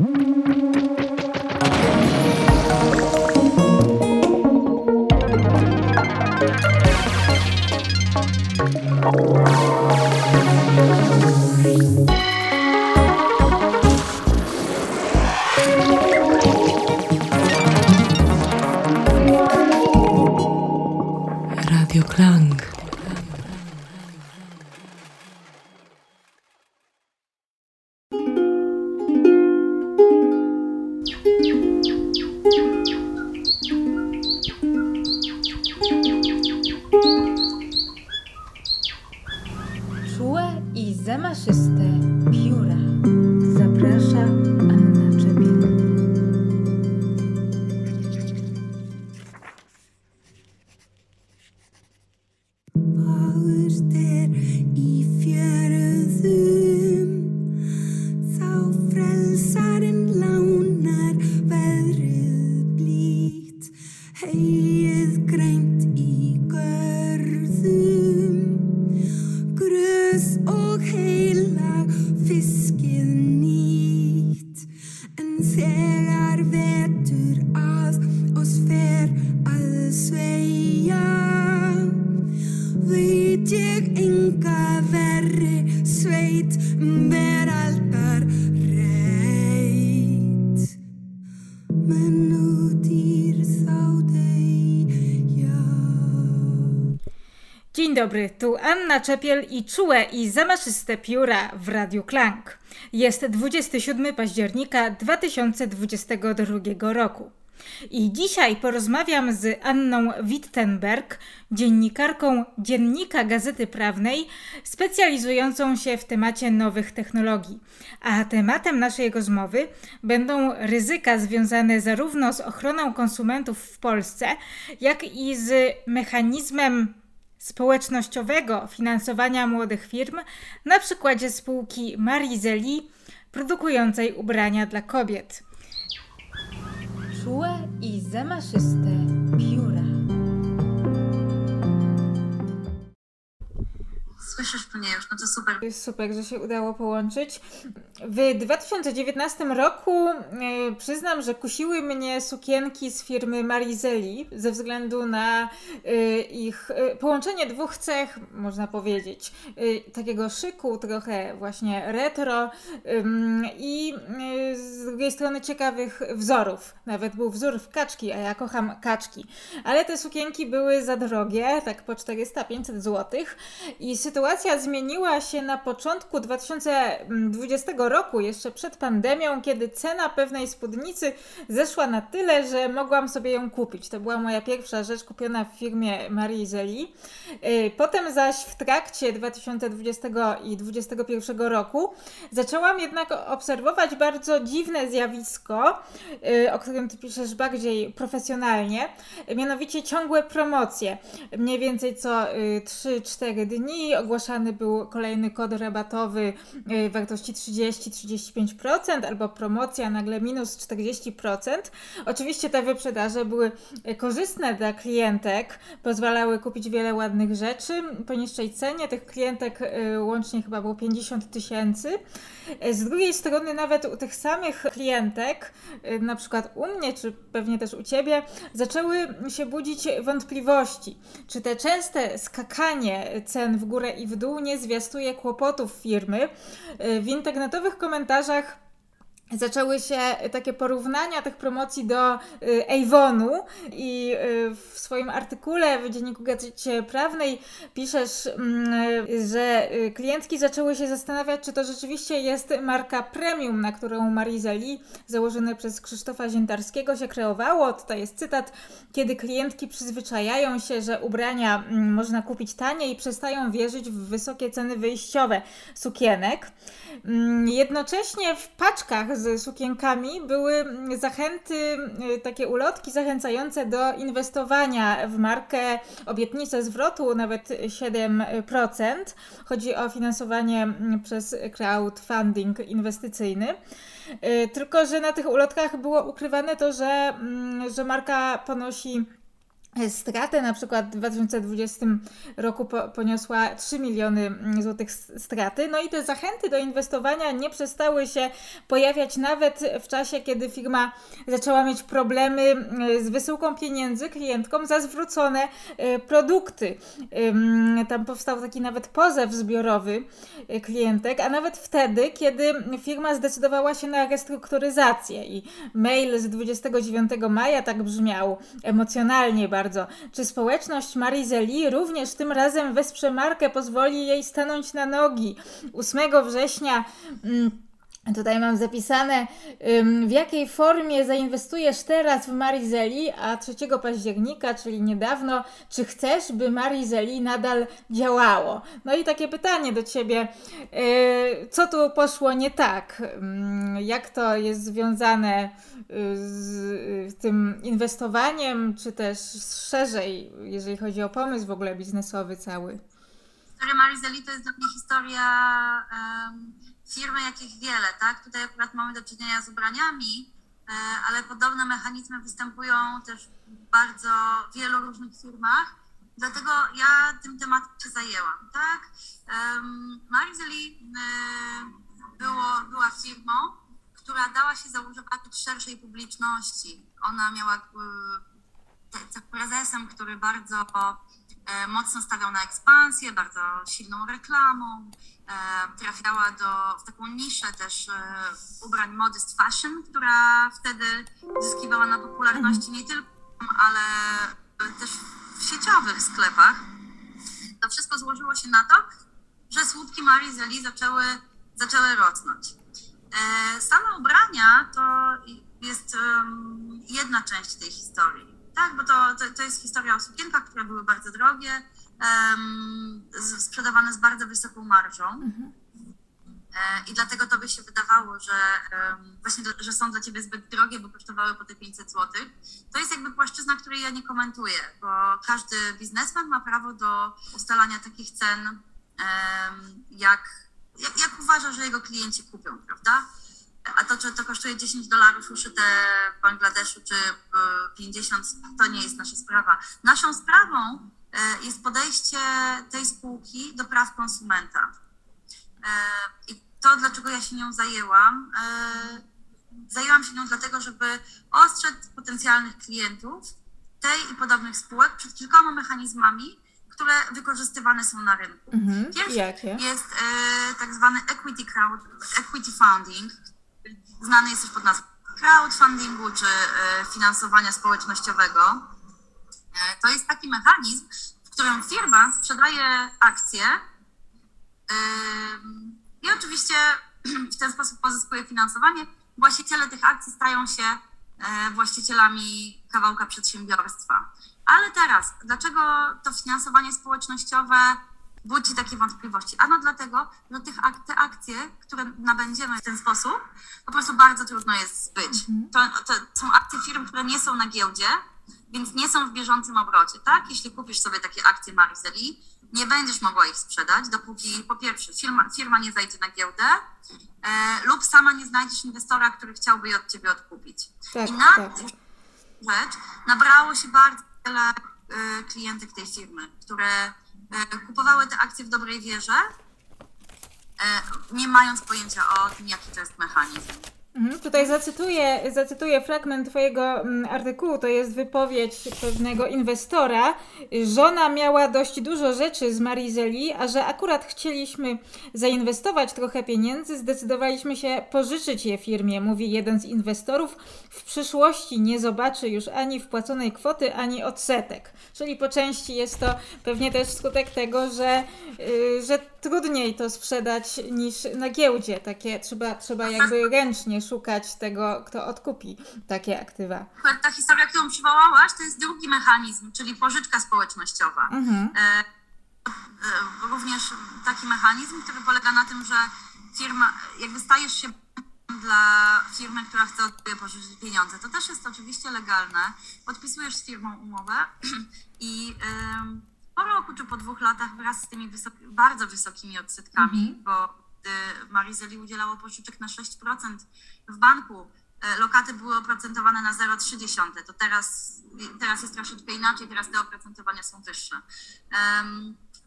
Mm-hmm. Anna Czepiel i czułe i zamaszyste pióra w Radiu Klank. Jest 27 października 2022 roku. I dzisiaj porozmawiam z Anną Wittenberg, dziennikarką Dziennika Gazety Prawnej, specjalizującą się w temacie nowych technologii. A tematem naszej rozmowy będą ryzyka związane zarówno z ochroną konsumentów w Polsce, jak i z mechanizmem społecznościowego finansowania młodych firm na przykładzie spółki Marizeli produkującej ubrania dla kobiet. Czułe i zamaszyste pióra. Słyszysz już, no to super. Jest super, że się udało połączyć. W 2019 roku yy, przyznam, że kusiły mnie sukienki z firmy Marizeli ze względu na yy, ich yy, połączenie dwóch cech, można powiedzieć. takiego szyku, trochę właśnie retro i z drugiej strony ciekawych wzorów. Nawet był wzór w kaczki, a ja kocham kaczki. Ale te sukienki były za drogie, tak po 400-500 zł i sytuacja sytuacja zmieniła się na początku 2020 roku, jeszcze przed pandemią, kiedy cena pewnej spódnicy zeszła na tyle, że mogłam sobie ją kupić. To była moja pierwsza rzecz kupiona w firmie Marii Zeli. Y, potem zaś w trakcie 2020 i 2021 roku zaczęłam jednak obserwować bardzo dziwne zjawisko, y, o którym ty piszesz bardziej profesjonalnie, mianowicie ciągłe promocje. Mniej więcej co 3-4 y, dni ogłaszany był kolejny kod rabatowy y, wartości 30-35% albo promocja nagle minus 40%. Oczywiście te wyprzedaże były korzystne dla klientek, pozwalały kupić wiele ładnych rzeczy po niższej cenie. Tych klientek y, łącznie chyba było 50 tysięcy. Z drugiej strony nawet u tych samych klientek, na przykład u mnie, czy pewnie też u Ciebie, zaczęły się budzić wątpliwości, czy te częste skakanie cen w górę i w dół nie zwiastuje kłopotów firmy. W internetowych komentarzach zaczęły się takie porównania tych promocji do y, Avonu i y, w swoim artykule w Dzienniku Gazecie Prawnej piszesz, mm, że y, klientki zaczęły się zastanawiać, czy to rzeczywiście jest marka premium, na którą Marizeli założone przez Krzysztofa Ziętarskiego się kreowało. Tutaj jest cytat, kiedy klientki przyzwyczajają się, że ubrania mm, można kupić taniej przestają wierzyć w wysokie ceny wyjściowe sukienek. Mm, jednocześnie w paczkach z sukienkami były zachęty, y, takie ulotki zachęcające do inwestowania w markę, obietnice zwrotu nawet 7%. Chodzi o finansowanie mm, przez crowdfunding inwestycyjny. Y, tylko, że na tych ulotkach było ukrywane to, że, mm, że marka ponosi stratę. Na przykład w 2020 roku poniosła 3 miliony mm, złotych straty. No i te zachęty do inwestowania nie przestały się pojawiać nawet w czasie, kiedy firma zaczęła mieć problemy mm, z wysyłką pieniędzy klientkom za zwrócone y, produkty. Tam powstał taki nawet pozew zbiorowy y, klientek, a nawet wtedy, kiedy firma zdecydowała się na restrukturyzację i mail z 29 maja tak brzmiał emocjonalnie bardzo bardzo. Czy społeczność Marizeli również tym razem wesprze markę, pozwoli jej stanąć na nogi? 8 września. Mm, Tutaj mam zapisane, w jakiej formie zainwestujesz teraz w Marizeli, a 3 października, czyli niedawno, czy chcesz, by Marizeli nadal działało? No i takie pytanie do Ciebie, y, co tu poszło nie tak? Jak to jest związane y, z tym inwestowaniem, czy też szerzej, jeżeli chodzi o pomysł w ogóle biznesowy cały? Historia Marizeli to jest dla mnie historia... Um firmy, jakich wiele, tak? Tutaj akurat mamy do czynienia z ubraniami, e, ale podobne mechanizmy występują też w bardzo wielu różnych firmach. Dlatego ja tym tematem się zajęłam, tak? Marizeli e, było, była firmą, która dała się zauważyć szerszej publiczności. Ona miała e, prezesem, który bardzo mocno stawiał na ekspansję, bardzo silną reklamą, E, trafiała do, w taką niszę też e, ubrań modest fashion, która wtedy zyskiwała na popularności nie tylko, ale też w sieciowych sklepach. To wszystko złożyło się na to, że słupki Marii Zeli zaczęły, zaczęły rosnąć. E, same ubrania to jest jedna część tej historii, tak? Bo to, to, to jest historia o sukienkach, które były bardzo drogie, um, sprzedawane z bardzo wysoką marżą. Mhm. E, I dlatego to by się wydawało, że właśnie, że są dla ciebie zbyt drogie, bo kosztowały po te 500 zł. To jest jakby płaszczyzna, której ja nie komentuję, bo każdy biznesmen ma prawo do ustalania takich cen, jak, jak, jak uważa, że jego klienci kupią, prawda? A to, czy to kosztuje 10 dolarów uszyte w Bangladeszu, czy 50, to nie jest nasza sprawa. Naszą sprawą E, jest podejście tej spółki do praw konsumenta. E, I to, dlaczego ja się nią zajęłam, e, zajęłam się nią dlatego, żeby ostrzec potencjalnych klientów tej i podobnych spółek przed kilkoma mechanizmami, które wykorzystywane są na rynku. Mhm. Pierwszy jest e, tak zwany equity, crowd, equity funding, znany jest też pod nazwą crowdfundingu czy e, finansowania społecznościowego. E, to jest taki mechanizm, w którym firma sprzedaje akcje i oczywiście w ten sposób pozyskuje finansowanie. Właściciele tych akcji stają się e, właścicielami kawałka przedsiębiorstwa. Ale teraz, dlaczego to finansowanie społecznościowe budzi takie wątpliwości? Ano dlatego, że tych ak te akcje, które nabędziemy w ten sposób, po prostu bardzo trudno jest zbyć. Mhm. To, to są akcje firm, które nie są na giełdzie, więc nie są w bieżącym obrocie, tak? Jeśli kupisz sobie takie akcje Marizeli, nie będziesz mogła ich sprzedać, dopóki po pierwsze firma, firma nie zajdzie na giełdę e, lub sama nie znajdziesz inwestora, który chciałby je od ciebie odkupić. Tak, I na tak. rzecz nabrało się bardzo wiele e, klientek tej firmy, które kupowały te akcje w dobrej wierze, e, nie mając pojęcia o tym, jaki to jest mechanizm. Mhm, tutaj zacytuję, zacytuję fragment Twojego mm, artykułu. To jest wypowiedź pewnego inwestora. Żona miała dość dużo rzeczy z Marizeli, a że akurat chcieliśmy zainwestować trochę pieniędzy, zdecydowaliśmy się pożyczyć je firmie, mówi jeden z inwestorów. W przyszłości nie zobaczy już ani wpłaconej kwoty, ani odsetek. Czyli po części jest to pewnie też skutek tego, że, yy, że trudniej to sprzedać niż na giełdzie. Takie trzeba, trzeba jakby ręcznie szukać tego, kto odkupi takie aktywa. Ta historia, którą przywołałaś, to jest drugi mechanizm, czyli pożyczka społecznościowa. Mhm. E, e, również taki mechanizm, który polega na tym, że firma, jakby stajesz się dla firmy, która chce od Ciebie pożyczyć pieniądze. To też jest oczywiście legalne. Podpisujesz z firmą umowę i po roku czy po dwóch latach wraz z tymi wysoki, bardzo wysokimi odsetkami, mm -hmm. bo gdy Marizeli udzielało pożyczek na 6% w banku, e, lokaty były oprocentowane na 0,3, to teraz, teraz jest troszeczkę inaczej, teraz te oprocentowania są wyższe.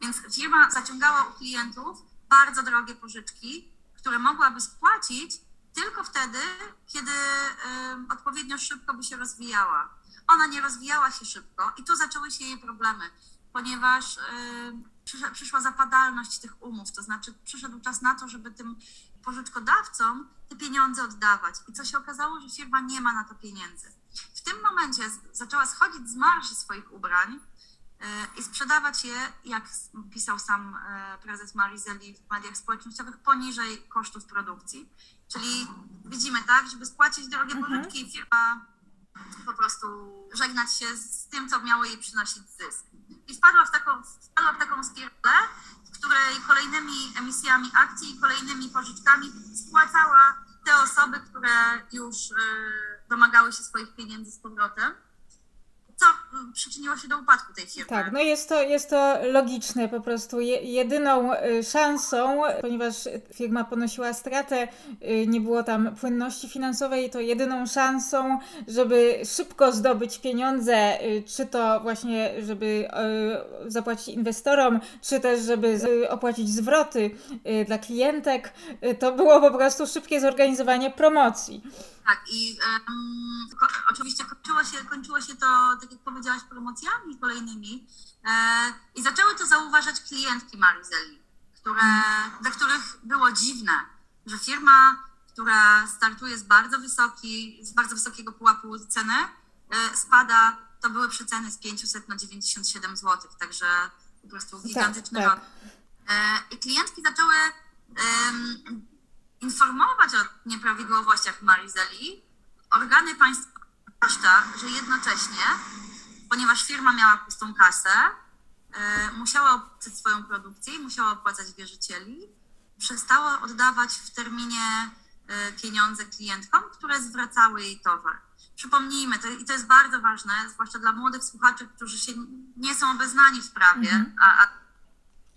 Więc firma zaciągała u klientów bardzo drogie pożyczki, które mogłaby spłacić tylko wtedy, kiedy odpowiednio szybko by się rozwijała. Ona nie rozwijała się szybko i tu zaczęły się jej problemy, ponieważ przyszła zapadalność tych umów, to znaczy przyszedł czas na to, żeby tym pożyczkodawcom te pieniądze oddawać. I co się okazało, że firma nie ma na to pieniędzy. W tym momencie zaczęła schodzić z marży swoich ubrań e, i sprzedawać je, jak pisał sam e, prezes Marizeli w mediach społecznościowych, poniżej kosztów produkcji. Czyli widzimy, tak, żeby spłacić drogie mhm. pożyczki, firma po prostu żegnać się z tym, co miało jej przynosić zysk. I wpadła w taką, wpadła w taką spiralę, w której kolejnymi emisjami akcji i kolejnymi pożyczkami spłacała te osoby, które już y, domagały się swoich pieniędzy z powrotem co przyczyniło się do upadku tej firmy. Tak, no jest to, jest to logiczne po prostu. jedyną y, szansą, ponieważ firma ponosiła stratę, y, nie było tam płynności finansowej, to jedyną szansą, żeby szybko zdobyć pieniądze, y, czy to właśnie, żeby zapłacić inwestorom, czy też, żeby opłacić zwroty dla klientek, to było po prostu szybkie zorganizowanie promocji. Tak, i um, ko oczywiście kończyło się, kończyło się to, tak jak powiedziałaś, promocjami kolejnymi e, i zaczęły to zauważać klientki Marizeli, które, dla których było dziwne, że firma, która startuje z bardzo wysoki, z bardzo wysokiego pułapu ceny, e, spada, to były przeceny z 500 na 97 zł, także po prostu tak, gigantyczny tak, tak. I klientki zaczęły informować o nieprawidłowościach Marizeli, organy państwa, zwłaszcza, że jednocześnie, ponieważ firma miała pustą kasę, e, musiała opłacać swoją produkcję, musiała opłacać wierzycieli, przestała oddawać w terminie e, pieniądze klientkom, które zwracały jej towar. Przypomnijmy, to, i to jest bardzo ważne, zwłaszcza dla młodych słuchaczy, którzy się nie są obeznani w prawie, -hmm. a, a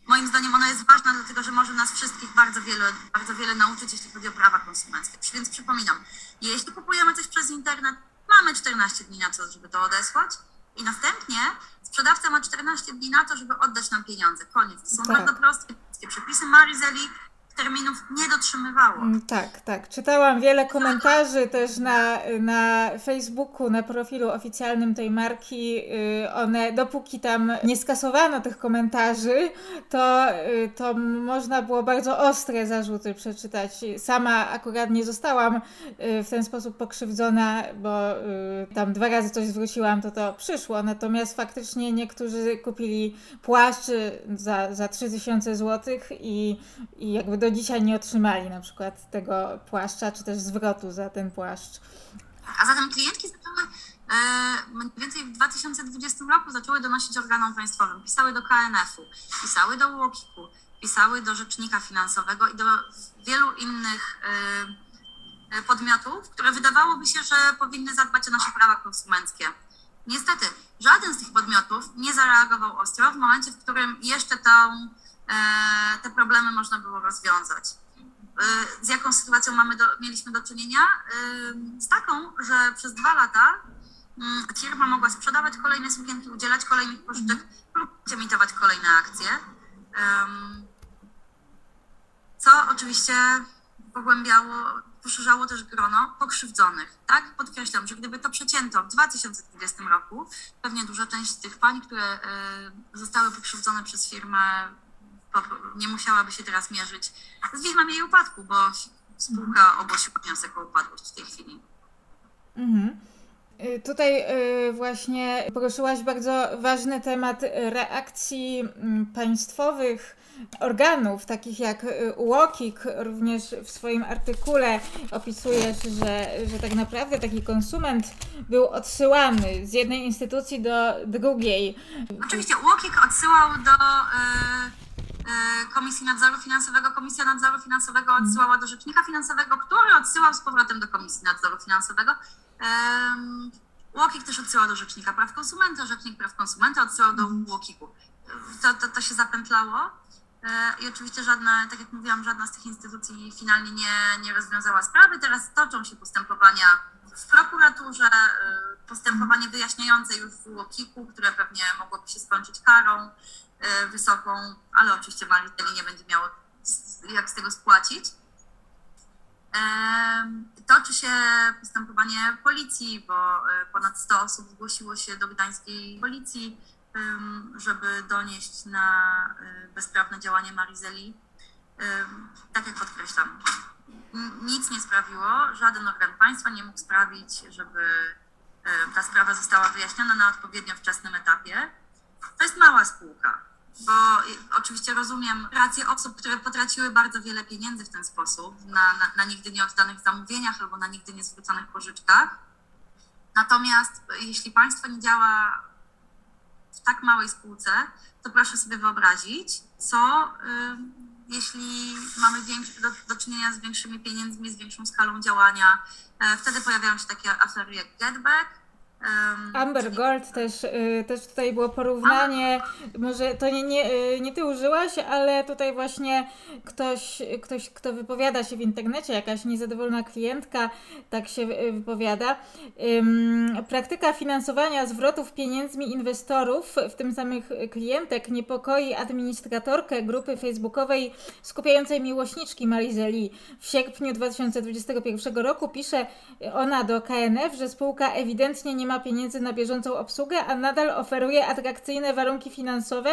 moim zdaniem ona jest ważna, dlatego że może nas wszystkich bardzo wiele, bardzo wiele nauczyć, jeśli chodzi o prawa konsumenckie. Więc przypominam, jeśli kupujemy coś przez internet, mamy 14 dni na to, żeby to odesłać i następnie sprzedawca ma 14 dni na to, żeby oddać nam pieniądze. Koniec. To są tak. bardzo proste przepisy Marizeli terminów nie dotrzymywało. Mm, tak, tak. Czytałam wiele komentarzy też na, na Facebooku, na profilu oficjalnym tej marki. Y, one, dopóki tam nie skasowano tych komentarzy, to, y, to można było bardzo ostre zarzuty przeczytać. Sama akurat nie zostałam y, w ten sposób pokrzywdzona, bo tam dwa razy coś zwróciłam, to to przyszło. Natomiast faktycznie niektórzy kupili płaszcz za, za 3000 zł i, i jakby do do dzisiaj nie otrzymali na przykład tego płaszcza, czy też zwrotu za ten płaszcz. A zatem klientki zaczęły e, mniej więcej w 2020 roku zaczęły donosić organom państwowym. Pisały do KNF-u, pisały do UOKiK-u, pisały do Rzecznika Finansowego i do wielu innych e, podmiotów, które wydawałoby się, że powinny zadbać o nasze prawa konsumenckie. Niestety, żaden z tych podmiotów nie zareagował ostro w momencie, w którym jeszcze tą E, te problemy można było rozwiązać. E, z jaką sytuacją mamy do, mieliśmy do czynienia? E, z taką, że przez dwa lata mm, firma mogła sprzedawać kolejne sukienki, udzielać kolejnych pożyczek lub emitować kolejne akcje. Co oczywiście pogłębiało, poszerzało też grono pokrzywdzonych. Tak? Podkreślam, że gdyby to przecięto w 2020 roku, pewnie duża część tych pań, które zostały pokrzywdzone przez firmę nie musiałaby się teraz mierzyć z widmem jej upadku, bo spółka ogłosiła wniosek o upadłość w tej chwili. Mhm. Y, tutaj y, właśnie poruszyłaś bardzo ważny temat reakcji mm, państwowych organów, takich jak y, UOKiK, również w swoim artykule opisujesz, że, że tak naprawdę taki konsument był odsyłany z jednej instytucji do drugiej. Oczywiście UOKiK odsyłał do Komisji Nadzoru Finansowego. Komisja Nadzoru Finansowego mhm. odsyłała do Rzecznika Finansowego, który odsyłał z powrotem do Komisji Nadzoru Finansowego. UOKiK też odsyłał do Rzecznika Praw Konsumenta, Rzecznik Praw Konsumenta odsyłał do UOKiK-u. To, to, to się zapętlało. I oczywiście żadna, tak jak mówiłam, żadna z tych instytucji finalnie nie, nie rozwiązała sprawy. Teraz toczą się postępowania w prokuraturze, postępowanie wyjaśniające już w UOKiK-u, które pewnie mogłoby się skończyć karą wysoką, ale oczywiście Mariteli nie będzie miało jak z tego spłacić. Toczy się postępowanie policji, bo e, ponad 100 osób zgłosiło się do gdańskiej policji, żeby donieść na e, bezprawne działanie Marizeli. Tak jak podkreślam, nic nie sprawiło, żaden organ państwa nie mógł sprawić, żeby e, ta sprawa została wyjaśniona na odpowiednio wczesnym etapie. To jest mała spółka bo oczywiście rozumiem rację osób, które potraciły bardzo wiele pieniędzy w ten sposób, na, na, na nigdy nie oddanych zamówieniach albo na nigdy nie zwróconych pożyczkach. Natomiast jeśli państwo nie działa w tak małej spółce, to proszę sobie wyobrazić, co y, jeśli mamy większy, do, do, czynienia z większymi pieniędzmi, z większą skalą działania. E, wtedy pojawiają się takie afery jak Getback, Amber Gold też, y, też tutaj było porównanie, może to nie, nie, y, nie ty użyłaś, ale tutaj właśnie ktoś, ktoś, kto wypowiada się w internecie, jakaś niezadowolona klientka, tak się y, wypowiada. Praktyka finansowania zwrotów pieniędzmi inwestorów, w tym samych klientek, niepokoi administratorkę grupy facebookowej skupiającej miłośniczki Marizeli. W sierpniu 2021 roku pisze ona do KNF, że spółka ewidentnie nie ma pieniędzy na bieżącą obsługę, a nadal oferuje atrakcyjne warunki finansowe.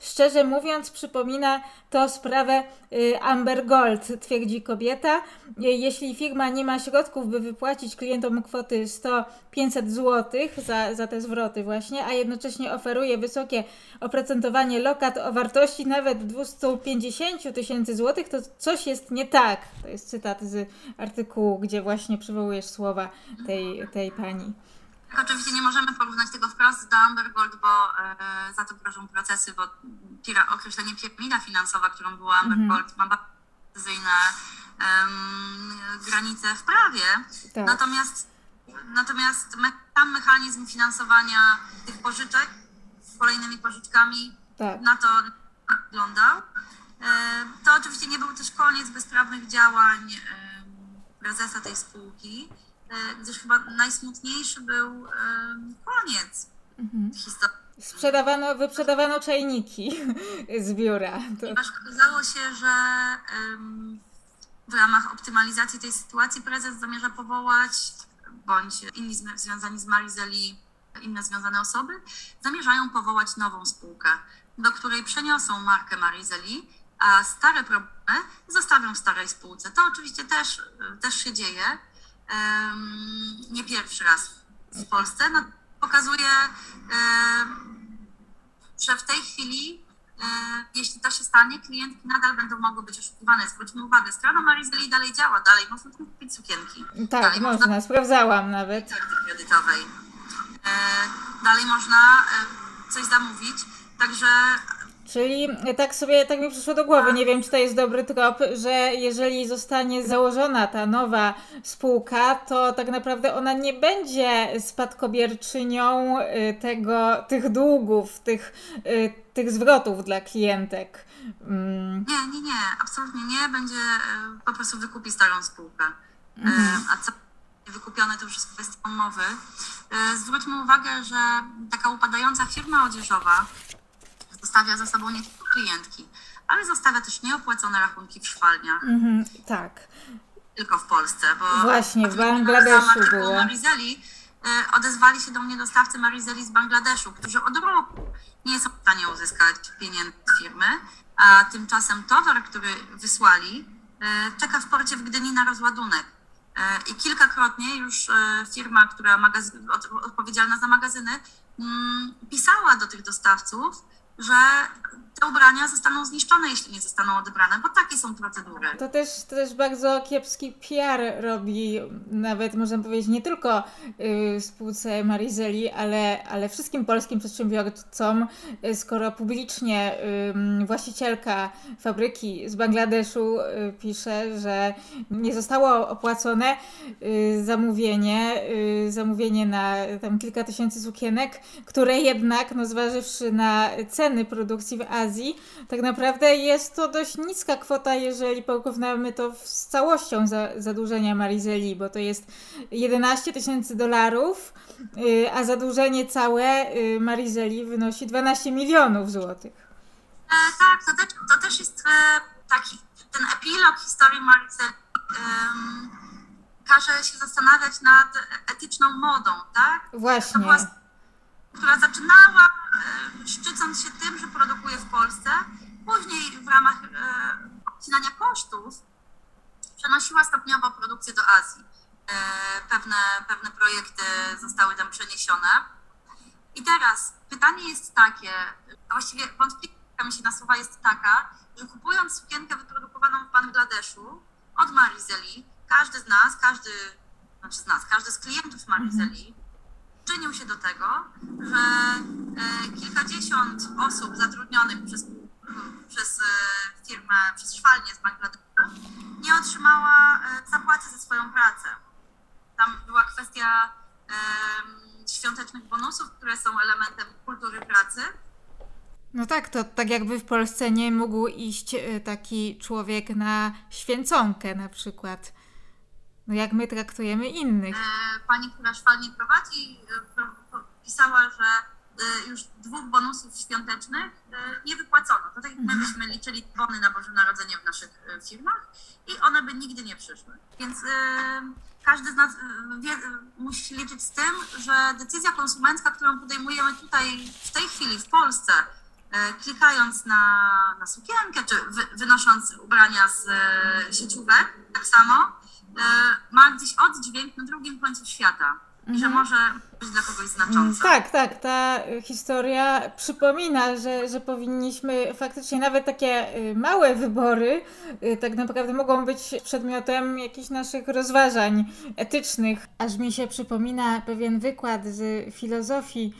Szczerze mówiąc, przypomina to sprawę y, Amber Gold, twierdzi kobieta. Y, jeśli firma nie ma środków, by wypłacić klientom kwoty 100-500 zł za, za te zwroty właśnie, a jednocześnie oferuje wysokie oprocentowanie lokat o wartości nawet 250 tysięcy złotych, to coś jest nie tak. To jest cytat z artykułu, gdzie właśnie przywołujesz słowa tej, tej pani. Oczywiście nie możemy porównać tego wprost do Amber Gold, bo e, za to grożą procesy, bo pira, określenie piramida finansowa, którą była Amber mhm. Gold, ma bardzo precyzyjne granice w prawie. Tak. Natomiast, natomiast me, tam mechanizm finansowania tych pożyczek kolejnymi pożyczkami tak. na to wyglądał. E, to oczywiście nie był też koniec bezprawnych działań prezesa tej spółki. E, gdyż chyba najsmutniejszy był koniec mhm. historii. Sprzedawano, wyprzedawano czajniki z biura. To... Ponieważ okazało się, że w ramach optymalizacji tej sytuacji prezes zamierza powołać, bądź inni związani z Marizeli, inne związane osoby, zamierzają powołać nową spółkę, do której przeniosą markę Marizeli, a stare problemy zostawią w starej spółce. To oczywiście też, też się dzieje nie pierwszy raz w Polsce. No, pokazuje, że w tej chwili, jeśli to się stanie, klientki nadal będą mogły być oszukiwane. Zwróćmy uwagę, strona Marizeli dalej działa, dalej można kupić sukienki. Tak, dalej można, można, sprawdzałam nawet. Kredytowej. E, dalej można coś zamówić, także Czyli tak sobie, tak mi przyszło do głowy, nie wiem czy to jest dobry trop, że jeżeli zostanie założona ta nowa spółka, to tak naprawdę ona nie będzie spadkobierczynią y, tego, tych długów, tych, y, tych zwrotów dla klientek. Mm. Nie, nie, nie, absolutnie nie. Będzie y, po prostu wykupi starą spółkę. Mhm. A co wykupione to już jest kwestia umowy. Zwróćmy uwagę, że taka upadająca firma odzieżowa zostawia za sobą nie tylko klientki, ale zostawia też nieopłacone rachunki w szwalniach. Mhm, tak. Tylko w Polsce, bo właśnie w Bangladeszu było. Marizeli e, odezwali się do mnie dostawcy Marizeli z Bangladeszu, którzy od roku nie są w stanie uzyskać pieniędzy z firmy, a tymczasem towar, który wysłali, e, czeka w porcie w Gdyni na rozładunek. E, I kilkakrotnie już firma, która odpowiedzialna za magazyny, mm, pisała do tych dostawców, że te ubrania zostaną zniszczone, jeśli nie zostaną odebrane, bo takie są procedury. To też, to też bardzo kiepski PR robi, nawet można powiedzieć, nie tylko yy, spółce Marizeli, ale, ale wszystkim polskim przedsiębiorcom, yy, skoro publicznie yy, właścicielka fabryki z Bangladeszu yy, pisze, że nie zostało opłacone yy, zamówienie, yy, zamówienie na tam kilka tysięcy sukienek, które jednak, no zważywszy na cenę, ceny produkcji w Azji, tak naprawdę jest to dość niska kwota, jeżeli porównamy to z całością za, zadłużenia Marizeli, bo to jest 11 tysięcy dolarów, y, a zadłużenie całe y, Marizeli wynosi 12 milionów złotych. E, tak, to też, to też jest e, taki ten epilog historii Marizeli. każe się zastanawiać nad etyczną modą, tak? Właśnie która zaczynała szczycąc się tym, że produkuje w Polsce, później w ramach e, obcinania kosztów przenosiła stopniowo produkcję do Azji. E, pewne, pewne projekty zostały tam przeniesione. I teraz pytanie jest takie, właściwie wątpliwość mi się nasuwa jest taka, że kupując sukienkę wyprodukowaną w Bangladeszu od Marizeli, każdy z nas, każdy, znaczy z nas, każdy z klientów Marizeli przyczynił się do tego, że e, kilkadziesiąt osób zatrudnionych przez, przez e, firmę, przez szwalnię z Bangladeszu nie otrzymała e, zapłaty za swoją pracę. Tam była kwestia świątecznych bonusów, które są elementem kultury pracy. No tak, to tak jakby w Polsce nie mógł iść taki człowiek na święconkę na przykład. No jak my traktujemy innych. E, pani, która szwalnie prowadzi, e, pisała, że e, już dwóch bonusów świątecznych nie wypłacono. To tak jak my mhm. byśmy liczyli bony na Boże Narodzenie w naszych firmach i one by nigdy nie przyszły. Więc każdy z nas wie, musi liczyć z tym, że decyzja konsumencka, którą podejmujemy tutaj w tej chwili w Polsce, klikając na, na sukienkę, czy wy, wynosząc ubrania z sieciówek, tak samo, ma gdzieś oddźwięk na drugim końcu świata. I że mhm. może dla kogoś znacząca. Tak, tak. Ta historia przypomina, że, że powinniśmy faktycznie nawet takie y, małe wybory y, tak naprawdę mogą być przedmiotem jakichś naszych rozważań etycznych. Aż mi się przypomina pewien wykład z filozofii,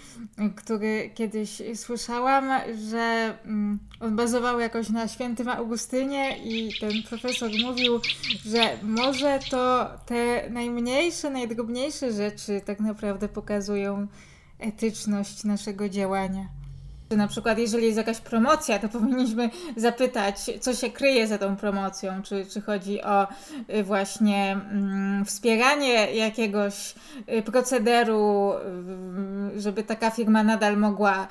który kiedyś słyszałam, że mm, on bazował jakoś na świętym Augustynie i ten profesor mówił, że może to te najmniejsze, najdrobniejsze rzeczy tak naprawdę pokazują etyczność naszego działania. Na przykład, jeżeli jest jakaś promocja, to powinniśmy zapytać, co się kryje za tą promocją. Czy, czy chodzi o y, właśnie mm, wspieranie jakiegoś y, procederu, y, żeby taka firma nadal mogła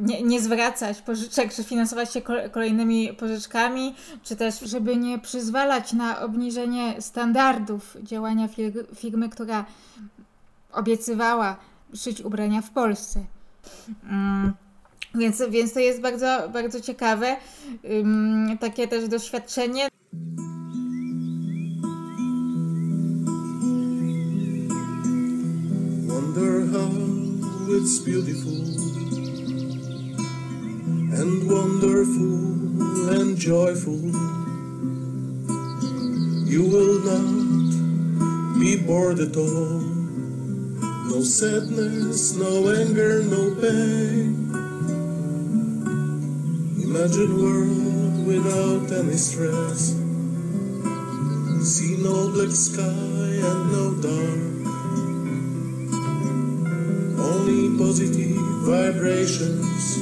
nie, nie zwracać pożyczek, czy finansować się kolejnymi pożyczkami, czy też, żeby nie przyzwalać na obniżenie standardów działania firmy, która obiecywała szyć ubrania w Polsce. Mm. Więc, więc to jest bardzo, bardzo ciekawe. Um, takie też doświadczenie. Wonder how it's beautiful and wonderful and joyful. You will not be bored at all. No sadness, no anger, no pain. Imagine world without any stress. See no black sky and no dark. Only positive vibrations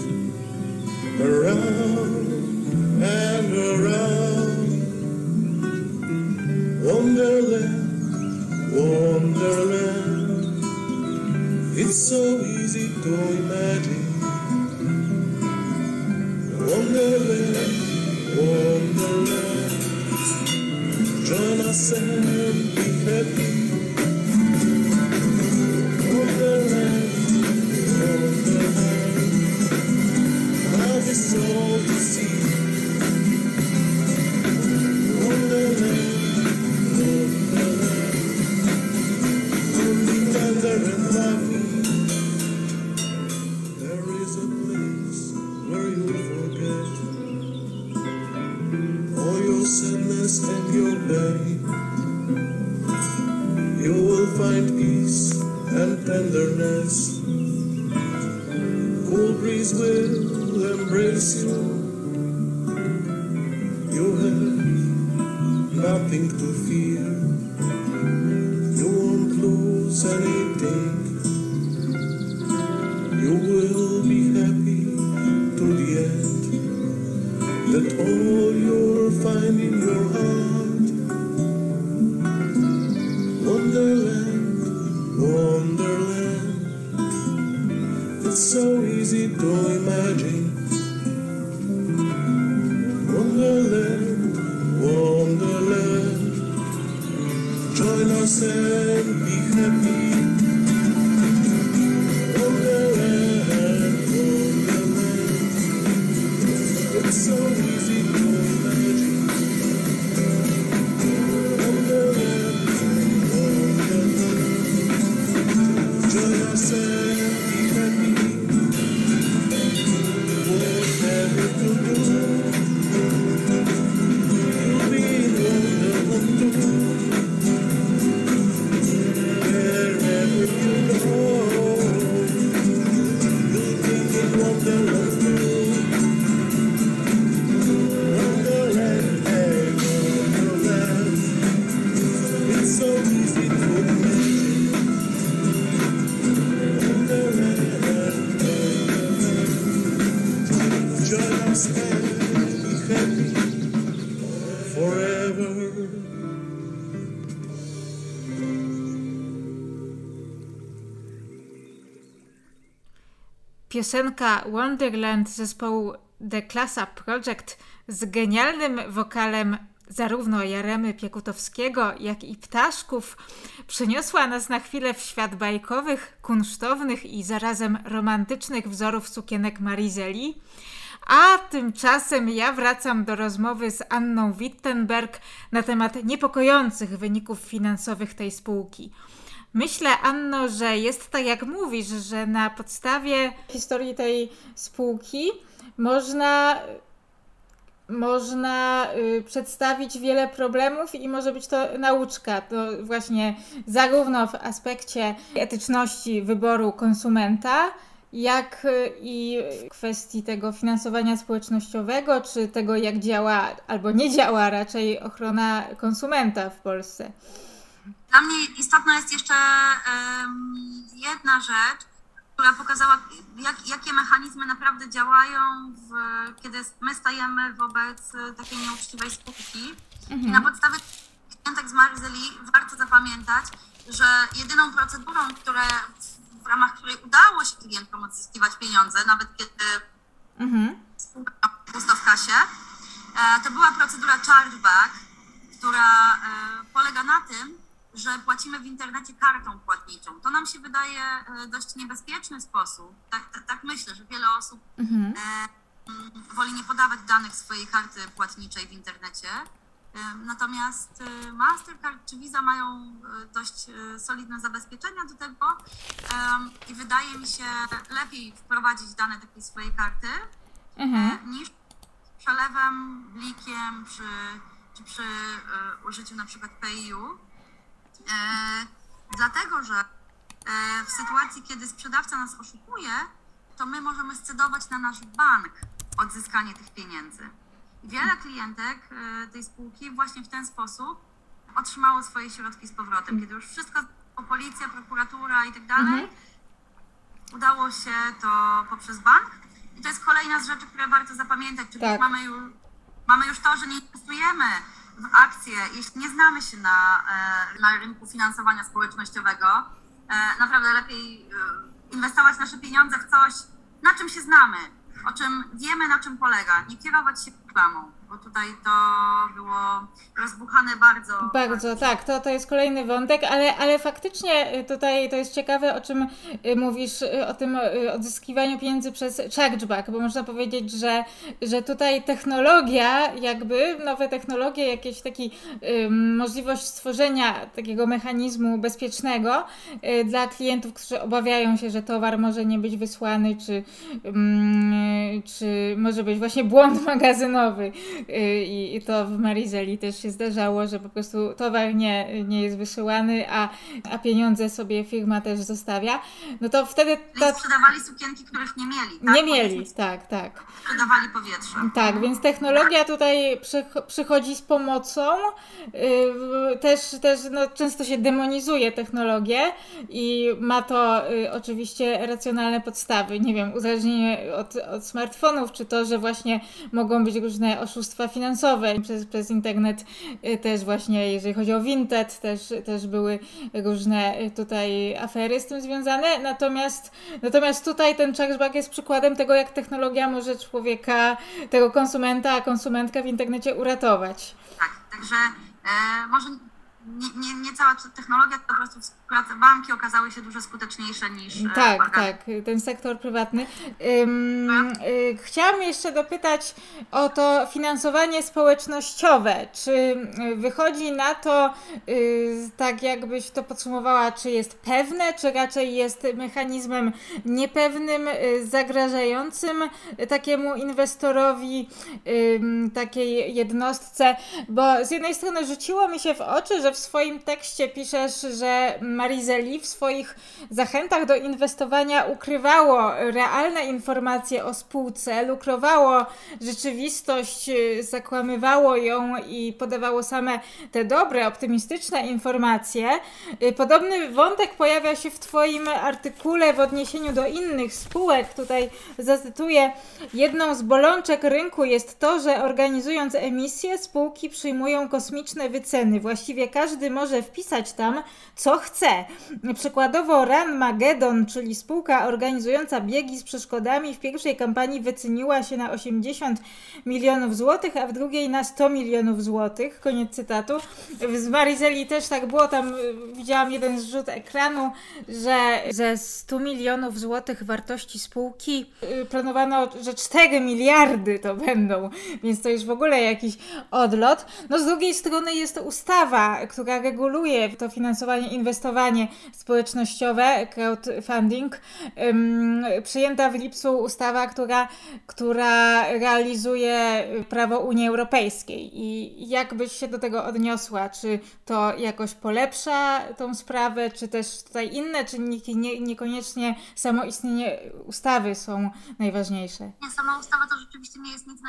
around and around. Wonderland, Wonderland. So easy to imagine. Wonderland, Wonderland. Join us and sadness and your pain, you will find peace and tenderness. Cool breeze will embrace you. You have nothing to fear. Piosenka Wonderland zespołu The Up Project z genialnym wokalem zarówno Jaremy Piekutowskiego, jak i Ptaszków przeniosła nas na chwilę w świat bajkowych, kunsztownych i zarazem romantycznych wzorów sukienek Marizeli. A tymczasem ja wracam do rozmowy z Anną Wittenberg na temat niepokojących wyników finansowych tej spółki. Myślę, Anno, że jest tak jak mówisz, że na podstawie historii tej spółki można, można y, przedstawić wiele problemów i może być to nauczka. To właśnie zarówno w aspekcie etyczności wyboru konsumenta, jak y, i w kwestii tego finansowania społecznościowego, czy tego, jak działa albo nie działa raczej ochrona konsumenta w Polsce. Dla mnie istotna jest jeszcze jedna rzecz, która pokazała, jak, jakie mechanizmy naprawdę działają, w, kiedy my stajemy wobec e, takiej nieuczciwej spółki. I na podstawie klientek z Marzeli warto zapamiętać, że jedyną procedurą, które, w ramach której udało się klientkom odzyskiwać pieniądze, nawet kiedy Mhm. spółka pusto w kasie, e, to była procedura chargeback, która e, polega na tym, że płacimy w internecie kartą płatniczą. To nam się wydaje e, dość niebezpieczny sposób. Tak, tak, tak myślę, że wiele osób Mhm. e, mm, woli nie podawać danych swojej karty płatniczej w internecie. E, Natomiast Mastercard czy Visa mają dość solidne zabezpieczenia do tego i wydaje mi się lepiej wprowadzić dane takiej swojej karty, Mhm. niż przelewem, blikiem czy, czy przy użyciu na przykład PayU. E, dlatego, że e, w sytuacji, kiedy sprzedawca nas oszukuje, to my możemy scedować na nasz bank odzyskanie tych pieniędzy. I Wiele klientek e, tej spółki właśnie w ten sposób otrzymało swoje środki z powrotem, kiedy już wszystko, policja, prokuratura i tak dalej, Mhm. udało się to poprzez bank. I to jest kolejna z rzeczy, które warto zapamiętać, czyli Tak. mamy, już, mamy już to, że nie inwestujemy w akcje, jeśli nie znamy się na, e, na rynku finansowania społecznościowego. E, Naprawdę lepiej e, inwestować nasze pieniądze w coś, na czym się znamy, o czym wiemy, na czym polega, nie kierować się reklamą, bo tutaj to było rozbuchane bardzo. Bardzo, tak, to, to jest kolejny wątek, ale, ale faktycznie y, tutaj to jest ciekawe, o czym y, mówisz, y, o tym odzyskiwaniu pieniędzy przez chargeback, bo można powiedzieć, że, że tutaj technologia, jakby nowe technologie, jakieś taki możliwość stworzenia takiego mechanizmu bezpiecznego dla klientów, którzy obawiają się, że towar może nie być wysłany, czy, czy może być właśnie błąd magazynowy. Y, I, I to w Marizeli też się zdarzało, że po prostu towar nie, nie jest wysyłany, a, a pieniądze sobie firma też zostawia. No to wtedy to sprzedawali sukienki, których nie mieli. Tak? nie mieli, tak, tak. Sprzedawali powietrze. Tak, więc technologia tutaj przych- przychodzi z pomocą. Yy, też też no, często się demonizuje technologię i ma to y, oczywiście racjonalne podstawy. Nie wiem, uzależnienie od, od smartfonów, czy to, że właśnie mogą być różne oszustwa oszustwa finansowe przez, przez internet y, też właśnie, jeżeli chodzi o Vinted, też, też były różne y, tutaj afery z tym związane. Natomiast, natomiast tutaj ten chargeback jest przykładem tego, jak technologia może człowieka, tego konsumenta, konsumentkę w internecie uratować. Tak, także e, może nie, nie, nie cała technologia, to po prostu banki okazały się dużo skuteczniejsze niż e, Tak, organy. tak, ten sektor prywatny. Ym, y, chciałam jeszcze dopytać o to finansowanie społecznościowe. Czy wychodzi na to, y, tak jakbyś to podsumowała, czy jest pewne, czy raczej jest mechanizmem niepewnym, y, zagrażającym takiemu inwestorowi, takiej jednostce? Bo z jednej strony rzuciło mi się w oczy, że w swoim tekście piszesz, że Marizeli w swoich zachętach do inwestowania ukrywało realne informacje o spółce, lukrowało rzeczywistość, y, zakłamywało ją i podawało same te dobre, optymistyczne informacje. Y, Podobny wątek pojawia się w Twoim artykule w odniesieniu do innych spółek. Tutaj zacytuję: Jedną z bolączek rynku jest to, że organizując emisje, spółki przyjmują kosmiczne wyceny. Właściwie każdy może wpisać tam, co chce. Przykładowo Run Magedon, czyli spółka organizująca biegi z przeszkodami, w pierwszej kampanii wyceniła się na 80 milionów złotych, a w drugiej na 100 milionów złotych. Koniec cytatu. Z Marizeli też tak było, tam y, widziałam jeden zrzut ekranu, że ze 100 milionów złotych wartości spółki y, planowano, że 4 miliardy to będą, więc to już w ogóle jakiś odlot. No z drugiej strony jest to ustawa, która reguluje to finansowanie, inwestowanie społecznościowe, crowdfunding, przyjęta w lipcu ustawa, która, która realizuje prawo Unii Europejskiej. I jak byś się do tego odniosła? Czy to jakoś polepsza tą sprawę, czy też tutaj inne czynniki, nie, niekoniecznie samo istnienie ustawy są najważniejsze? Nie, sama ustawa to rzeczywiście nie jest nic,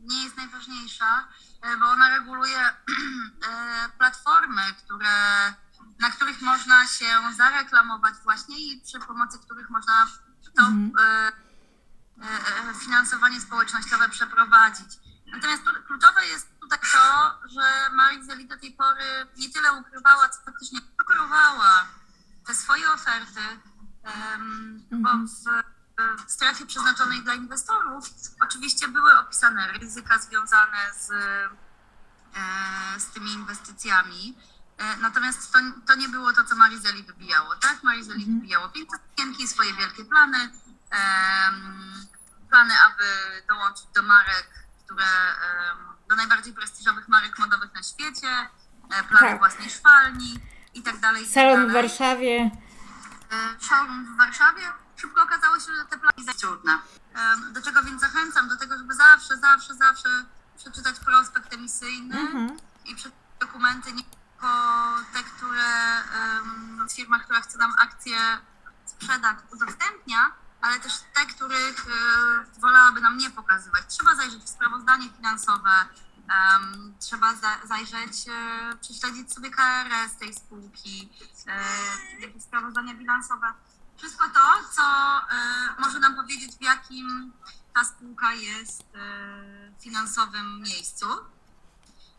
nie jest najważniejsza, e, bo ona reguluje e, platformy, które, na których można się zareklamować właśnie i przy pomocy których można to Mhm. e, finansowanie społecznościowe przeprowadzić. Natomiast kluczowe jest tutaj to, że Marizeli do tej pory nie tyle ukrywała, co faktycznie ukrywała te swoje oferty, em, bo w strefie przeznaczonej dla inwestorów oczywiście były opisane ryzyka związane z, e, z tymi inwestycjami. E, Natomiast to, to nie było to, co Marizeli wybijało, tak? Marizeli wybijało piękne sukienki, swoje wielkie plany, plany, aby dołączyć do marek, które, do najbardziej prestiżowych marek modowych na świecie, e, plany Tak. własnej szwalni i tak dalej. tak Salon w. Warszawie. Showroom w Warszawie. Szybko okazało trudne. Do czego więc zachęcam? Do tego, żeby zawsze, zawsze, zawsze przeczytać prospekt emisyjny Mhm. i przeczytać dokumenty nie tylko te, które um, firma, która chce nam akcję sprzedać, udostępnia, ale też te, których e, wolałaby nam nie pokazywać. Trzeba zajrzeć w sprawozdanie finansowe, em, trzeba za, zajrzeć, e, prześledzić sobie KRS tej spółki, e, jakieś sprawozdania bilansowe. Wszystko to, co e, może nam powiedzieć, w jakim ta spółka jest e, finansowym miejscu.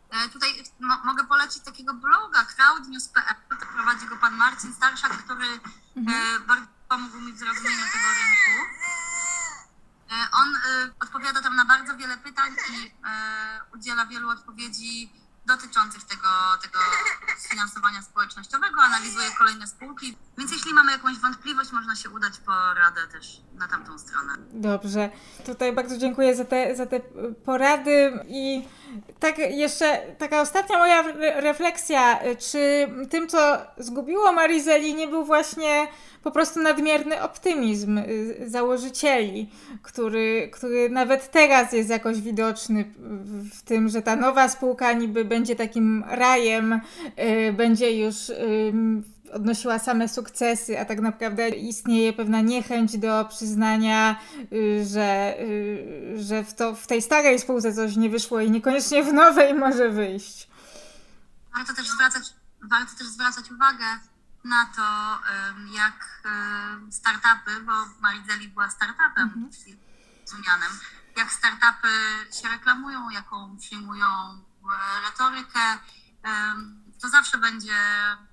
E, Tutaj mo- mogę polecić takiego bloga crowdnews.pl, to prowadzi go pan Marcin Starszak, który e, bardzo pomógł mi w zrozumieniu tego rynku. On odpowiada tam na bardzo wiele pytań i udziela wielu odpowiedzi dotyczących tego, tego finansowania społecznościowego, analizuje kolejne spółki, więc jeśli mamy jakąś wątpliwość, można się udać po radę też na tamtą stronę. Dobrze. Tutaj bardzo dziękuję za te, za te porady i tak jeszcze taka ostatnia moja re- refleksja. Czy tym, co zgubiło Marizeli, nie był właśnie po prostu nadmierny optymizm y, założycieli, który, który nawet teraz jest jakoś widoczny w, tym, że ta nowa spółka niby będzie takim rajem, y, będzie już odnosiła same sukcesy, a tak naprawdę istnieje pewna niechęć do przyznania, y, że, y, że w, to, w tej starej spółce coś nie wyszło i niekoniecznie w nowej może wyjść. Warto też zwracać, warto też zwracać uwagę na to, jak startupy, bo Marizeli była startupem Unianem, jak startupy się reklamują, jaką przyjmują e, retorykę, to zawsze będzie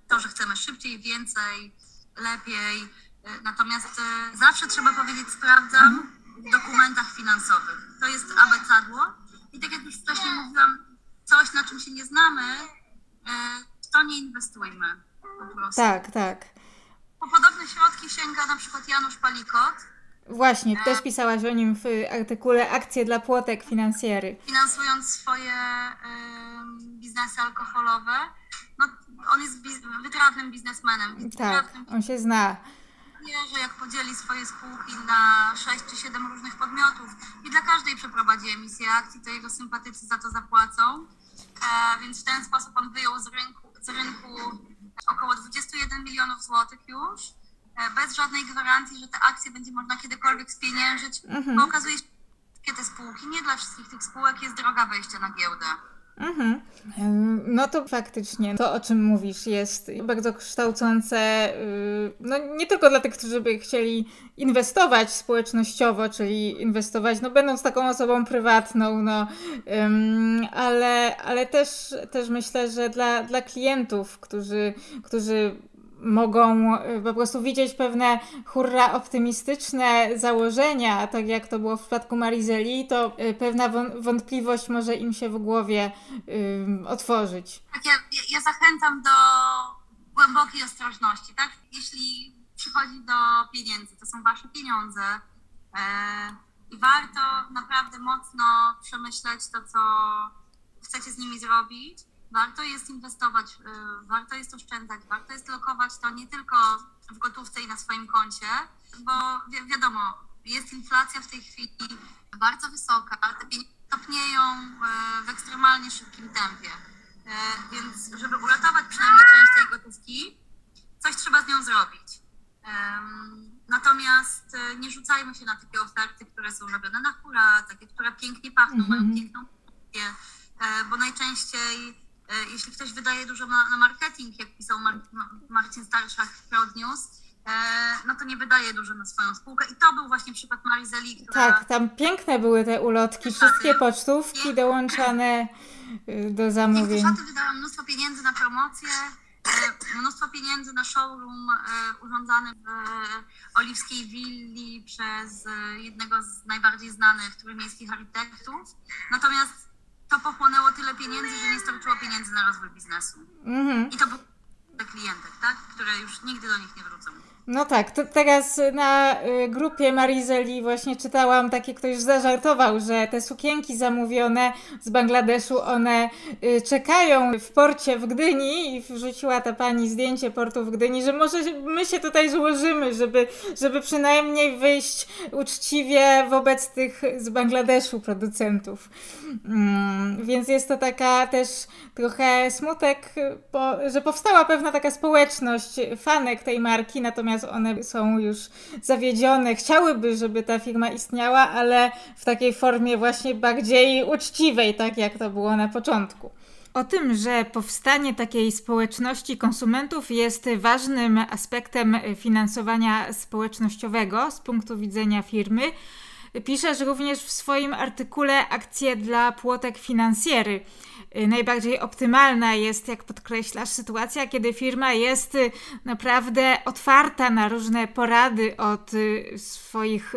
to, że chcemy szybciej, więcej, lepiej. E, Natomiast e, zawsze trzeba powiedzieć sprawdzam w dokumentach finansowych. To jest abecadło. I tak jak już wcześniej mówiłam, coś na czym się nie znamy, e, w to nie inwestujmy po prostu. Tak, tak. Po podobne środki sięga na przykład Janusz Palikot, Właśnie, też pisałaś o nim w artykule Akcje dla płotek finansjery. finansując swoje em, biznesy alkoholowe. No, on jest biz- wytrawnym biznesmenem. Tak, on się zna. wie, że jak podzieli swoje spółki na 6 czy 7 różnych podmiotów i dla każdej przeprowadzi emisję akcji, to jego sympatycy za to zapłacą. E, więc w ten sposób on wyjął z rynku, z rynku około 21 milionów złotych już, e, bez żadnej gwarancji, że te akcje będzie można kiedykolwiek spieniężyć, bo okazuje się, że te spółki, nie dla wszystkich tych spółek jest droga wejścia na giełdę. Mhm. No to faktycznie to, o czym mówisz, jest bardzo kształcące, yy, no nie tylko dla tych, którzy by chcieli inwestować społecznościowo, czyli inwestować, no będąc taką osobą prywatną, no, ale, ale też, też myślę, że dla, dla klientów, którzy, którzy mogą y, po prostu widzieć pewne hurra optymistyczne założenia, tak jak to było w przypadku Marizeli, to y, pewna wą- wątpliwość może im się w głowie otworzyć. Tak, ja- ja zachęcam do głębokiej ostrożności, tak? Jeśli przychodzi do pieniędzy, to są wasze pieniądze e, i warto naprawdę mocno przemyśleć to, co chcecie z nimi zrobić. Warto jest inwestować, e, warto jest oszczędzać, warto jest lokować to nie tylko w gotówce i na swoim koncie, bo wi- wiadomo, jest inflacja w tej chwili bardzo wysoka, te pieniądze topnieją e, w ekstremalnie szybkim tempie. E, Więc, żeby uratować przynajmniej część tej gotówki, coś trzeba z nią zrobić. Natomiast nie rzucajmy się na takie oferty, które są robione na hura, takie, które pięknie pachną, mają piękną promocję, e, bo najczęściej, jeśli ktoś wydaje dużo na, na marketing, jak pisał Mar- Ma- Marcin Starszak w Crowd News, e, no to nie wydaje dużo na swoją spółkę. I to był właśnie przykład Marizeli, która Tak, tam piękne były te ulotki, wszystkie pocztówki dołączane y, do zamówień. Piękne szaty wydałam mnóstwo pieniędzy na promocję, e, mnóstwo pieniędzy na showroom e, urządzany w Oliwskiej Willi przez e, jednego z najbardziej znanych trójmiejskich architektów. Natomiast to pochłonęło tyle pieniędzy, że nie starczyło pieniędzy na rozwój biznesu. Mhm. I to był dla klientek, tak? które już nigdy do nich nie wrócą. No tak, to teraz na y, grupie Marizeli właśnie czytałam, takie ktoś zażartował, że te sukienki zamówione z Bangladeszu, one y, czekają w porcie w Gdyni i wrzuciła ta pani zdjęcie portu w Gdyni, że może my się tutaj złożymy, żeby, żeby przynajmniej wyjść uczciwie wobec tych z Bangladeszu producentów. Mm, więc jest to taka też trochę smutek, bo, że powstała pewna taka społeczność fanek tej marki, natomiast one są już zawiedzione. Chciałyby, żeby ta firma istniała, ale w takiej formie właśnie bardziej uczciwej, tak jak to było na początku. O tym, że powstanie takiej społeczności konsumentów jest ważnym aspektem finansowania społecznościowego z punktu widzenia firmy, piszesz również w swoim artykule Akcje dla płotek finansjery. Y, Najbardziej optymalna jest, jak podkreślasz, sytuacja, kiedy firma jest y, naprawdę otwarta na różne porady od y, swoich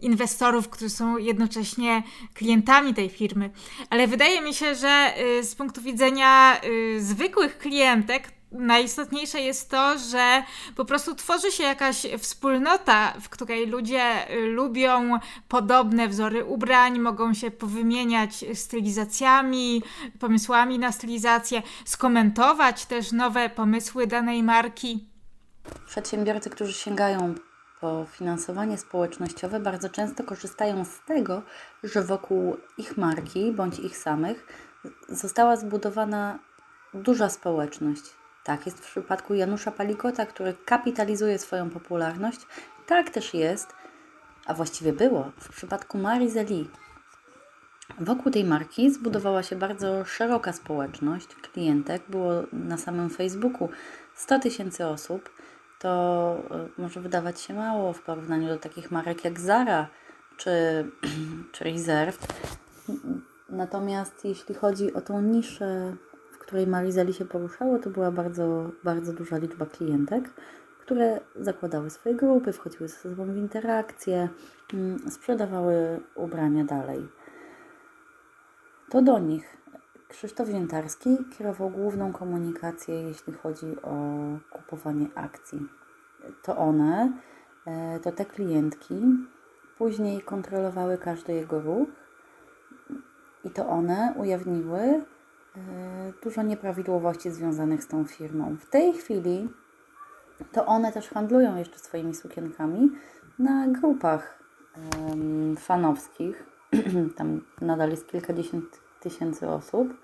inwestorów, którzy są jednocześnie klientami tej firmy. Ale wydaje mi się, że z punktu widzenia zwykłych klientek, najistotniejsze jest to, że po prostu tworzy się jakaś wspólnota, w której ludzie y, lubią podobne wzory ubrań, mogą się powymieniać stylizacjami, pomysłami na stylizację, skomentować też nowe pomysły danej marki. Przedsiębiorcy, którzy sięgają po finansowanie społecznościowe, bardzo często korzystają z tego, że wokół ich marki bądź ich samych została zbudowana duża społeczność. Tak jest w przypadku Janusza Palikota, który kapitalizuje swoją popularność. Tak też jest, a właściwie było, w przypadku Marizeli. Wokół tej marki zbudowała się bardzo szeroka społeczność klientek. Było na samym Facebooku 100 tysięcy osób. To e, może wydawać się mało w porównaniu do takich marek jak Zara czy, czy Reserved. Natomiast jeśli chodzi o tą niszę, której Marizeli się poruszało, to była bardzo, bardzo duża liczba klientek, które zakładały swoje grupy, wchodziły ze sobą w interakcje, mm, sprzedawały ubrania dalej. To do nich Krzysztof Jętarski kierował główną komunikację, jeśli chodzi o kupowanie akcji. To one, e, to te klientki później kontrolowały każdy jego ruch i to one ujawniły dużo nieprawidłowości związanych z tą firmą. W tej chwili to one też handlują jeszcze swoimi sukienkami na grupach fanowskich. Tam nadal jest kilkadziesiąt tysięcy osób.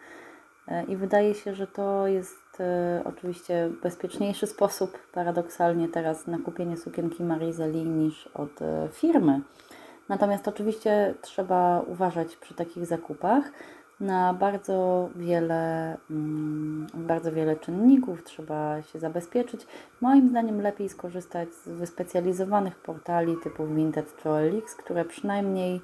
E, I wydaje się, że to jest e, oczywiście bezpieczniejszy sposób, paradoksalnie teraz, na kupienie sukienki Marizeli niż od e, firmy. Natomiast oczywiście trzeba uważać przy takich zakupach na bardzo wiele, mm, bardzo wiele czynników, trzeba się zabezpieczyć. Moim zdaniem lepiej skorzystać z wyspecjalizowanych portali typu Vinted czy OLX, które przynajmniej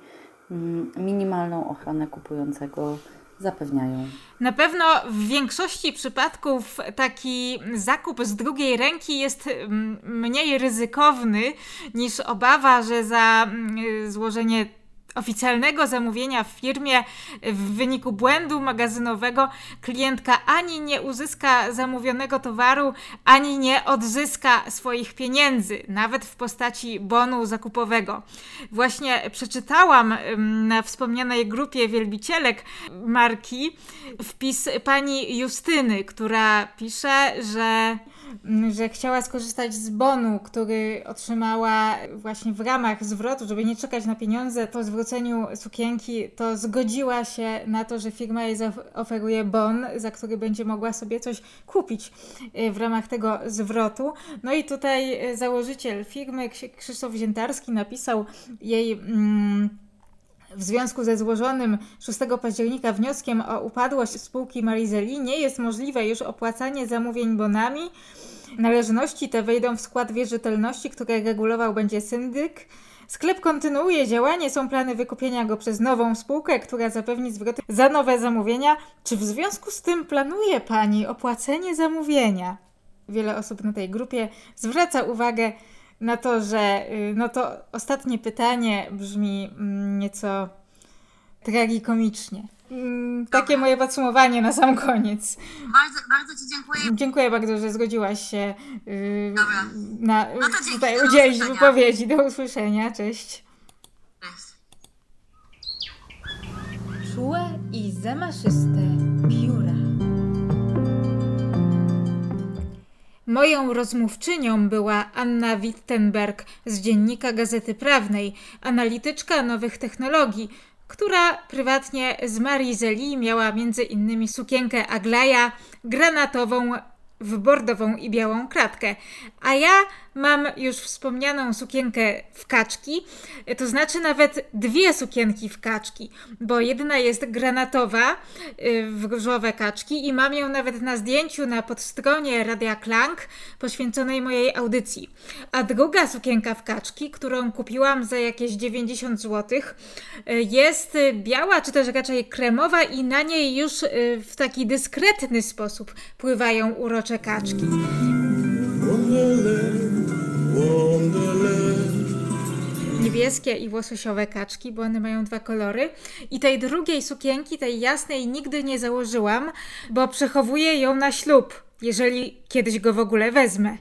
mm, minimalną ochronę kupującego zapewniają. Na pewno w większości przypadków taki zakup z drugiej ręki jest mm, mniej ryzykowny niż obawa, że za złożenie oficjalnego zamówienia w firmie w wyniku błędu magazynowego klientka ani nie uzyska zamówionego towaru, ani nie odzyska swoich pieniędzy, nawet w postaci bonu zakupowego. Właśnie przeczytałam na wspomnianej grupie wielbicielek marki wpis pani Justyny, która pisze, że że chciała skorzystać z bonu, który otrzymała właśnie w ramach zwrotu, żeby nie czekać na pieniądze po zwróceniu sukienki, to zgodziła się na to, że firma jej oferuje bon, za który będzie mogła sobie coś kupić y, w ramach tego zwrotu. No i tutaj y, założyciel firmy, Krzysztof Ziętarski, napisał jej. Mm, w związku ze złożonym 6 października wnioskiem o upadłość spółki Marizeli nie jest możliwe już opłacanie zamówień bonami. Należności te wejdą w skład wierzytelności, które regulował będzie syndyk. Sklep kontynuuje działanie, są plany wykupienia go przez nową spółkę, która zapewni zwroty za nowe zamówienia. Czy w związku z tym planuje Pani opłacenie zamówienia? Wiele osób na tej grupie zwraca uwagę na to, że y, no to ostatnie pytanie brzmi mm, nieco tragikomicznie. Mm, takie moje podsumowanie na sam koniec. Bardzo, bardzo Ci dziękuję. Dziękuję bardzo, że zgodziłaś się yy, na, no tutaj udzielić wypowiedzi. Do usłyszenia. Cześć. Cześć. Czułe i zamaszyste pióra. Moją rozmówczynią była Anna Wittenberg z dziennika Gazety Prawnej, analityczka nowych technologii, która prywatnie z Marii Zeli miała między innymi sukienkę Aglaja granatową w bordową i białą kratkę. A ja mam już wspomnianą sukienkę w kaczki, to znaczy nawet dwie sukienki w kaczki, bo jedna jest granatowa y, w różowe kaczki i mam ją nawet na zdjęciu na podstronie Radia Klang poświęconej mojej audycji. A druga sukienka w kaczki, którą kupiłam za jakieś 90 zł, y, jest biała, czy też raczej kremowa i na niej już y, w taki dyskretny sposób pływają urocze kaczki. Niebieskie i łososiowe kaczki, bo one mają dwa kolory. I tej drugiej sukienki, tej jasnej, nigdy nie założyłam, bo przechowuję ją na ślub, jeżeli kiedyś go w ogóle wezmę.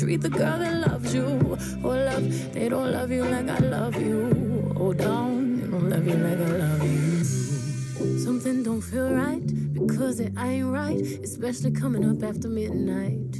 Treat the girl that loves you. Oh, love, they don't love you like I love you. Oh, down, they don't love you like I love you. Something don't feel right because it ain't right, especially coming up after midnight.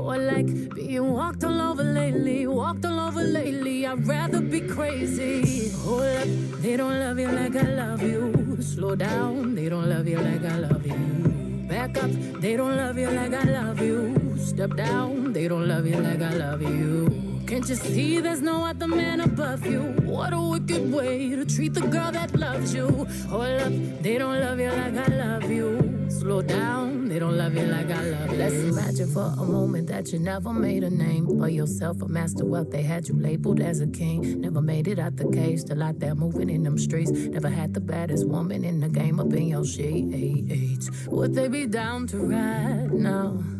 Or like being walked all over lately, walked all over lately. I'd rather be crazy. Hold up, they don't love you like I love you. Slow down, they don't love you like I love you. Back up, they don't love you like I love you. Step down, they don't love you like I love you. Can't you see there's no other man above you? What a wicked way to treat the girl that loves you. Oh, Hold up, they don't love you like I love you. Slow down, they don't love you like I love you. Let's imagine for a moment that you never made a name for yourself, a master wealth. They had you labeled as a king. Never made it out the cage, still out there moving in them streets. Never had the baddest woman in the game up in your sheets. Would they be down to ride now?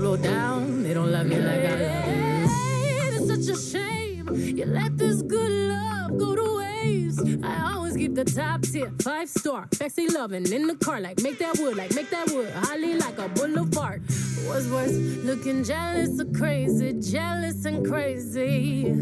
Slow down, they don't love you like I love you. It's such a shame you let this good love go to waste. I always keep the top tier, five star, sexy loving in the car, like make that wood, like make that wood, holly like a boulevard. What's worse, looking jealous or crazy, jealous and crazy.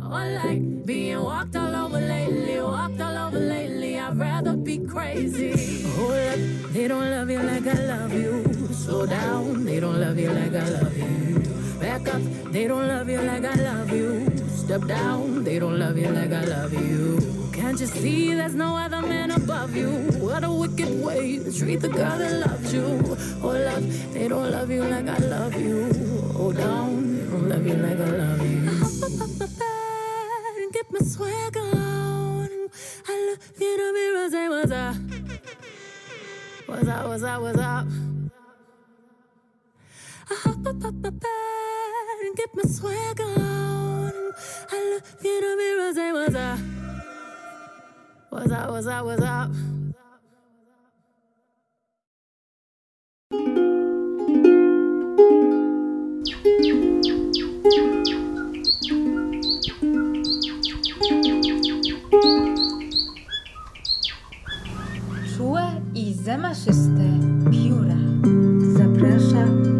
Oh, or like being walked all over lately, walked all over lately. I'd rather be crazy. Hold up, they don't love you like I love you. Slow down, they don't love you like I love you. Back up, they don't love you like I love you. Step down, they don't love you like I love you. Can't you see there's no other man above you? What a wicked way to treat the girl that loves you. Oh, Hold up, they don't love you like I love you. Oh, Hold down, they don't love you like I love you. I hop up, up, up and get my swag on. I look in the mirror, say what's up. What's up, what's up, what's up? I hop up, up, up, up and get my swag on. I look in the mirror, say what's up. What's up, what's up, what's up? Czułe i zamaszyste pióra. Zaprasza